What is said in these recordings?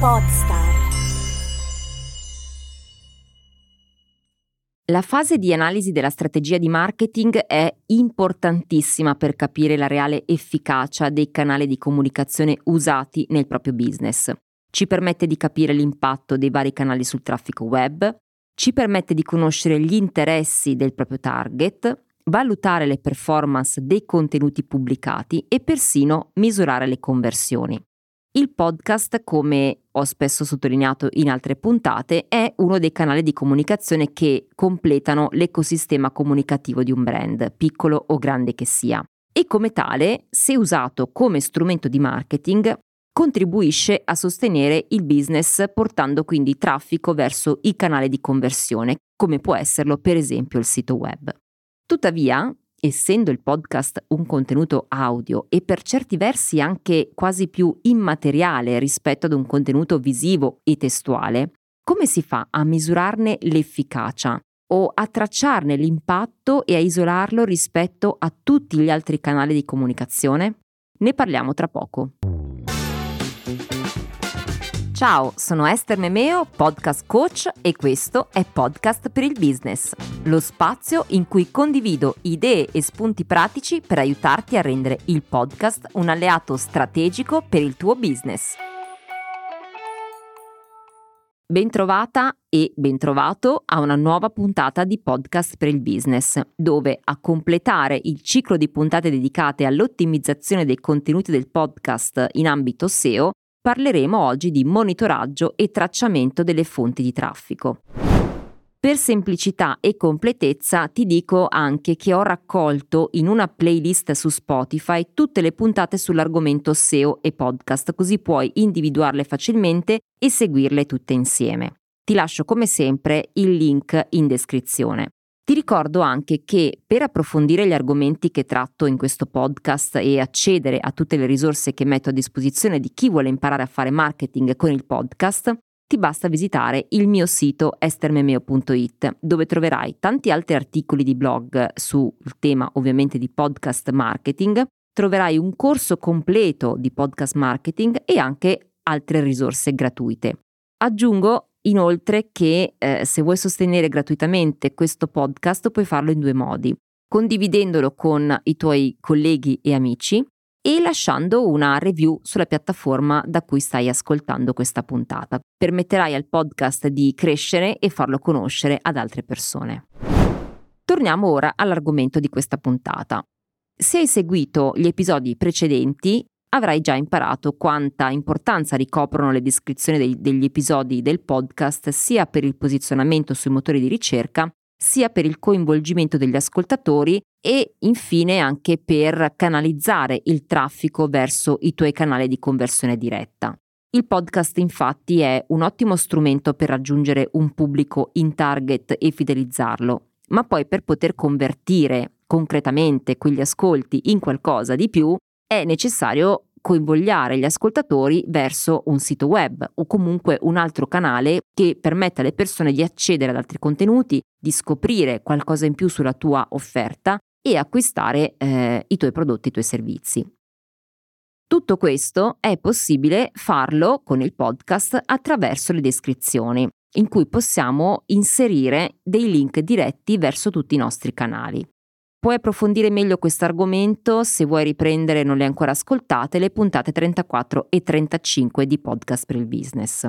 Podstar. La fase di analisi della strategia di marketing è importantissima per capire la reale efficacia dei canali di comunicazione usati nel proprio business. Ci permette di capire l'impatto dei vari canali sul traffico web, ci permette di conoscere gli interessi del proprio target, valutare le performance dei contenuti pubblicati e persino misurare le conversioni. Il podcast, come ho spesso sottolineato in altre puntate, è uno dei canali di comunicazione che completano l'ecosistema comunicativo di un brand, piccolo o grande che sia. E come tale, se usato come strumento di marketing, contribuisce a sostenere il business portando quindi traffico verso i canali di conversione, come può esserlo per esempio il sito web. Tuttavia, essendo il podcast un contenuto audio e per certi versi anche quasi più immateriale rispetto ad un contenuto visivo e testuale, come si fa a misurarne l'efficacia o a tracciarne l'impatto e a isolarlo rispetto a tutti gli altri canali di comunicazione? Ne parliamo tra poco. Ciao, sono Esther Memeo, podcast coach e questo è Podcast per il Business, lo spazio in cui condivido idee e spunti pratici per aiutarti a rendere il podcast un alleato strategico per il tuo business. Bentrovata e bentrovato a una nuova puntata di Podcast per il Business, dove a completare il ciclo di puntate dedicate all'ottimizzazione dei contenuti del podcast in ambito SEO parleremo oggi di monitoraggio e tracciamento delle fonti di traffico. Per semplicità e completezza ti dico anche che ho raccolto in una playlist su Spotify tutte le puntate sull'argomento SEO e podcast, così puoi individuarle facilmente e seguirle tutte insieme. Ti lascio come sempre il link in descrizione. Ti ricordo anche che per approfondire gli argomenti che tratto in questo podcast e accedere a tutte le risorse che metto a disposizione di chi vuole imparare a fare marketing con il podcast, ti basta visitare il mio sito estermemeo.it dove troverai tanti altri articoli di blog sul tema ovviamente di podcast marketing, troverai un corso completo di podcast marketing e anche altre risorse gratuite. Aggiungo Inoltre che eh, se vuoi sostenere gratuitamente questo podcast puoi farlo in due modi, condividendolo con i tuoi colleghi e amici e lasciando una review sulla piattaforma da cui stai ascoltando questa puntata. Permetterai al podcast di crescere e farlo conoscere ad altre persone. Torniamo ora all'argomento di questa puntata. Se hai seguito gli episodi precedenti, avrai già imparato quanta importanza ricoprono le descrizioni dei, degli episodi del podcast sia per il posizionamento sui motori di ricerca, sia per il coinvolgimento degli ascoltatori e infine anche per canalizzare il traffico verso i tuoi canali di conversione diretta. Il podcast infatti è un ottimo strumento per raggiungere un pubblico in target e fidelizzarlo, ma poi per poter convertire concretamente quegli ascolti in qualcosa di più è necessario coinvogliare gli ascoltatori verso un sito web o comunque un altro canale che permetta alle persone di accedere ad altri contenuti, di scoprire qualcosa in più sulla tua offerta e acquistare eh, i tuoi prodotti, i tuoi servizi. Tutto questo è possibile farlo con il podcast attraverso le descrizioni, in cui possiamo inserire dei link diretti verso tutti i nostri canali. Puoi approfondire meglio questo argomento se vuoi riprendere non le ancora ascoltate le puntate 34 e 35 di Podcast per il Business.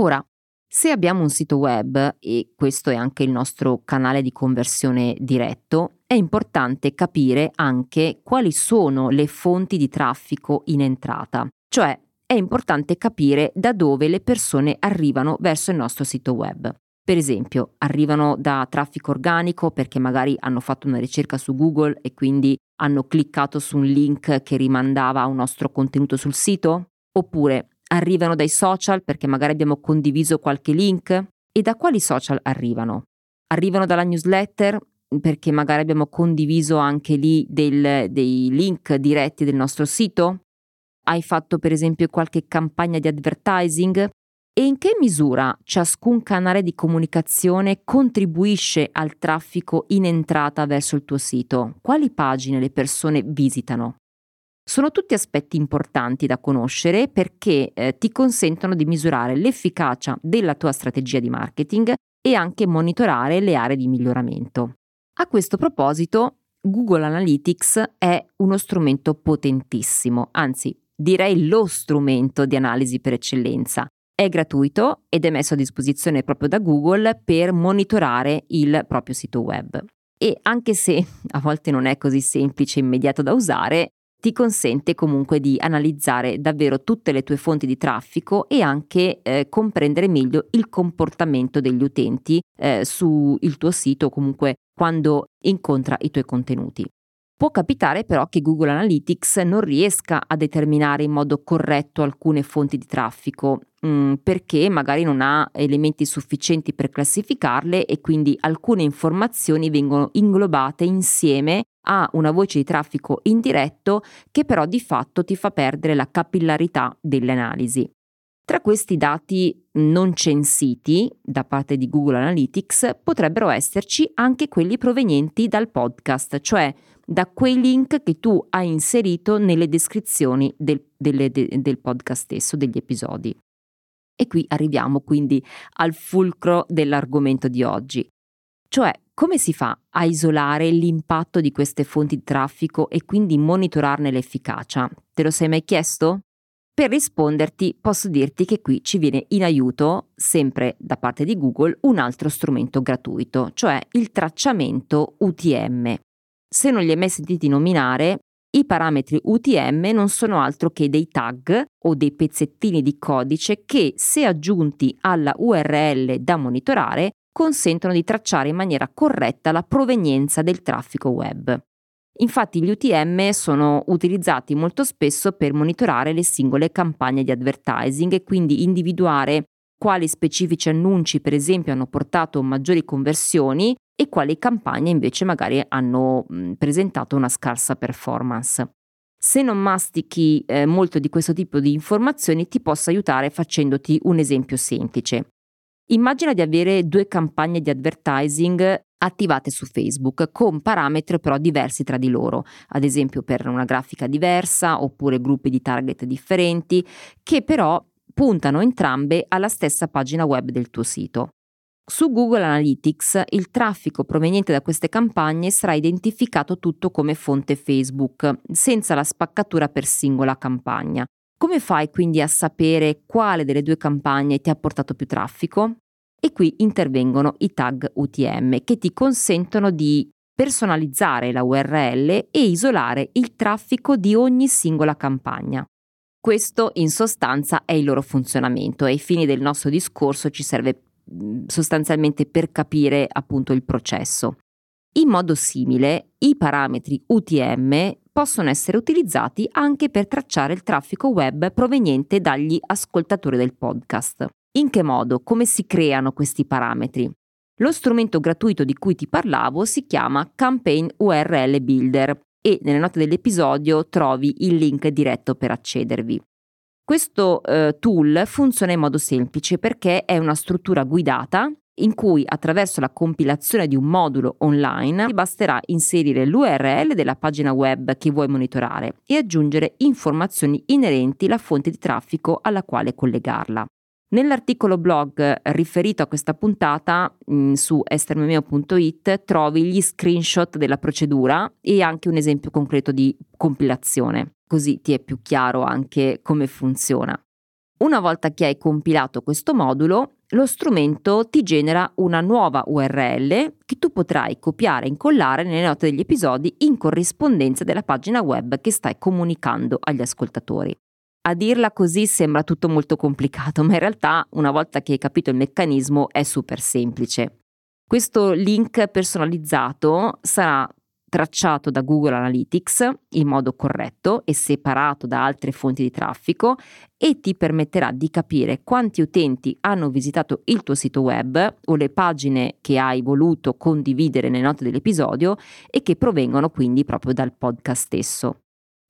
Ora, se abbiamo un sito web, e questo è anche il nostro canale di conversione diretto, è importante capire anche quali sono le fonti di traffico in entrata, cioè è importante capire da dove le persone arrivano verso il nostro sito web. Per esempio, arrivano da traffico organico perché magari hanno fatto una ricerca su Google e quindi hanno cliccato su un link che rimandava a un nostro contenuto sul sito? Oppure arrivano dai social perché magari abbiamo condiviso qualche link? E da quali social arrivano? Arrivano dalla newsletter perché magari abbiamo condiviso anche lì del, dei link diretti del nostro sito? Hai fatto per esempio qualche campagna di advertising? E in che misura ciascun canale di comunicazione contribuisce al traffico in entrata verso il tuo sito? Quali pagine le persone visitano? Sono tutti aspetti importanti da conoscere perché eh, ti consentono di misurare l'efficacia della tua strategia di marketing e anche monitorare le aree di miglioramento. A questo proposito, Google Analytics è uno strumento potentissimo, anzi direi lo strumento di analisi per eccellenza. È gratuito ed è messo a disposizione proprio da Google per monitorare il proprio sito web. E anche se a volte non è così semplice e immediato da usare, ti consente comunque di analizzare davvero tutte le tue fonti di traffico e anche eh, comprendere meglio il comportamento degli utenti eh, sul tuo sito o comunque quando incontra i tuoi contenuti. Può capitare però che Google Analytics non riesca a determinare in modo corretto alcune fonti di traffico mh, mm, perché magari non ha elementi sufficienti per classificarle e quindi alcune informazioni vengono inglobate insieme a una voce di traffico indiretto che però di fatto ti fa perdere la capillarità delle analisi. Tra questi dati non censiti da parte di Google Analytics potrebbero esserci anche quelli provenienti dal podcast, cioè da quei link che tu hai inserito nelle descrizioni del, delle, de, del podcast stesso, degli episodi. E qui arriviamo quindi al fulcro dell'argomento di oggi, cioè come si fa a isolare l'impatto di queste fonti di traffico e quindi monitorarne l'efficacia? Te lo sei mai chiesto? Per risponderti posso dirti che qui ci viene in aiuto, sempre da parte di Google, un altro strumento gratuito, cioè il tracciamento UTM. Se non li hai mai sentiti nominare, i parametri UTM non sono altro che dei tag o dei pezzettini di codice che, se aggiunti alla URL da monitorare, consentono di tracciare in maniera corretta la provenienza del traffico web. Infatti gli UTM sono utilizzati molto spesso per monitorare le singole campagne di advertising e quindi individuare quali specifici annunci per esempio hanno portato maggiori conversioni e quali campagne invece magari hanno presentato una scarsa performance. Se non mastichi eh, molto di questo tipo di informazioni ti posso aiutare facendoti un esempio semplice. Immagina di avere due campagne di advertising attivate su Facebook con parametri però diversi tra di loro, ad esempio per una grafica diversa oppure gruppi di target differenti, che però puntano entrambe alla stessa pagina web del tuo sito. Su Google Analytics il traffico proveniente da queste campagne sarà identificato tutto come fonte Facebook, senza la spaccatura per singola campagna. Come fai quindi a sapere quale delle due campagne ti ha portato più traffico? E qui intervengono i tag UTM che ti consentono di personalizzare la URL e isolare il traffico di ogni singola campagna. Questo in sostanza è il loro funzionamento e ai fini del nostro discorso ci serve sostanzialmente per capire appunto il processo. In modo simile, i parametri UTM possono essere utilizzati anche per tracciare il traffico web proveniente dagli ascoltatori del podcast. In che modo? Come si creano questi parametri? Lo strumento gratuito di cui ti parlavo si chiama Campaign URL Builder e nelle note dell'episodio trovi il link diretto per accedervi. Questo eh, tool funziona in modo semplice perché è una struttura guidata in cui attraverso la compilazione di un modulo online ti basterà inserire l'URL della pagina web che vuoi monitorare e aggiungere informazioni inerenti alla fonte di traffico alla quale collegarla. Nell'articolo blog riferito a questa puntata mh, mm, su estermemeo.it trovi gli screenshot della procedura e anche un esempio concreto di compilazione, così ti è più chiaro anche come funziona. Una volta che hai compilato questo modulo, lo strumento ti genera una nuova URL che tu potrai copiare e incollare nelle note degli episodi in corrispondenza della pagina web che stai comunicando agli ascoltatori. A dirla così sembra tutto molto complicato, ma in realtà una volta che hai capito il meccanismo è super semplice. Questo link personalizzato sarà tracciato da Google Analytics in modo corretto e separato da altre fonti di traffico e ti permetterà di capire quanti utenti hanno visitato il tuo sito web o le pagine che hai voluto condividere nelle note dell'episodio e che provengono quindi proprio dal podcast stesso.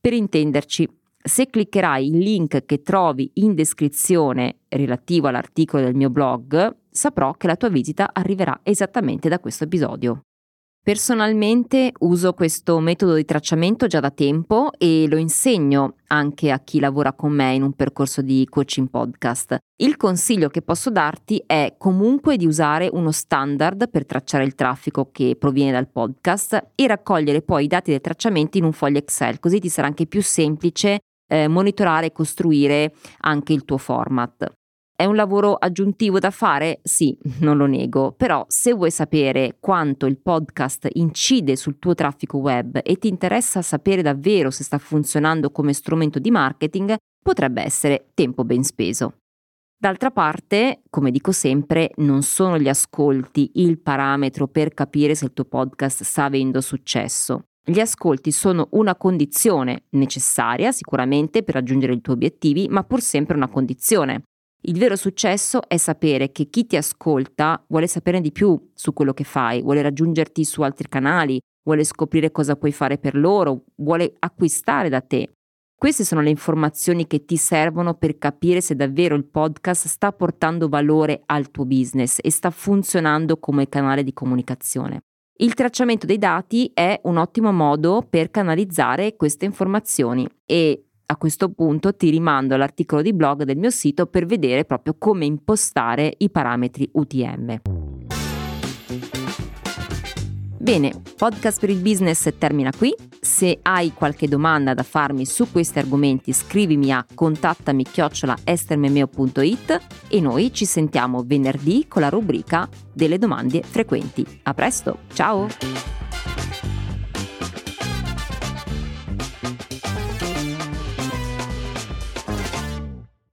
Per intenderci, se cliccherai il link che trovi in descrizione relativo all'articolo del mio blog, saprò che la tua visita arriverà esattamente da questo episodio. Personalmente uso questo metodo di tracciamento già da tempo e lo insegno anche a chi lavora con me in un percorso di coaching podcast. Il consiglio che posso darti è comunque di usare uno standard per tracciare il traffico che proviene dal podcast e raccogliere poi i dati del tracciamento in un foglio Excel, così ti sarà anche più semplice eh, monitorare e costruire anche il tuo format. È un lavoro aggiuntivo da fare? Sì, non lo nego, però se vuoi sapere quanto il podcast incide sul tuo traffico web e ti interessa sapere davvero se sta funzionando come strumento di marketing, potrebbe essere tempo ben speso. D'altra parte, come dico sempre, non sono gli ascolti il parametro per capire se il tuo podcast sta avendo successo. Gli ascolti sono una condizione necessaria sicuramente per raggiungere i tuoi obiettivi, ma pur sempre una condizione. Il vero successo è sapere che chi ti ascolta vuole sapere di più su quello che fai, vuole raggiungerti su altri canali, vuole scoprire cosa puoi fare per loro, vuole acquistare da te. Queste sono le informazioni che ti servono per capire se davvero il podcast sta portando valore al tuo business e sta funzionando come canale di comunicazione. Il tracciamento dei dati è un ottimo modo per canalizzare queste informazioni e a questo punto ti rimando all'articolo di blog del mio sito per vedere proprio come impostare i parametri UTM. Bene, podcast per il business termina qui. Se hai qualche domanda da farmi su questi argomenti scrivimi a contattami chiocciola estermemeo.it e noi ci sentiamo venerdì con la rubrica delle domande frequenti. A presto, ciao!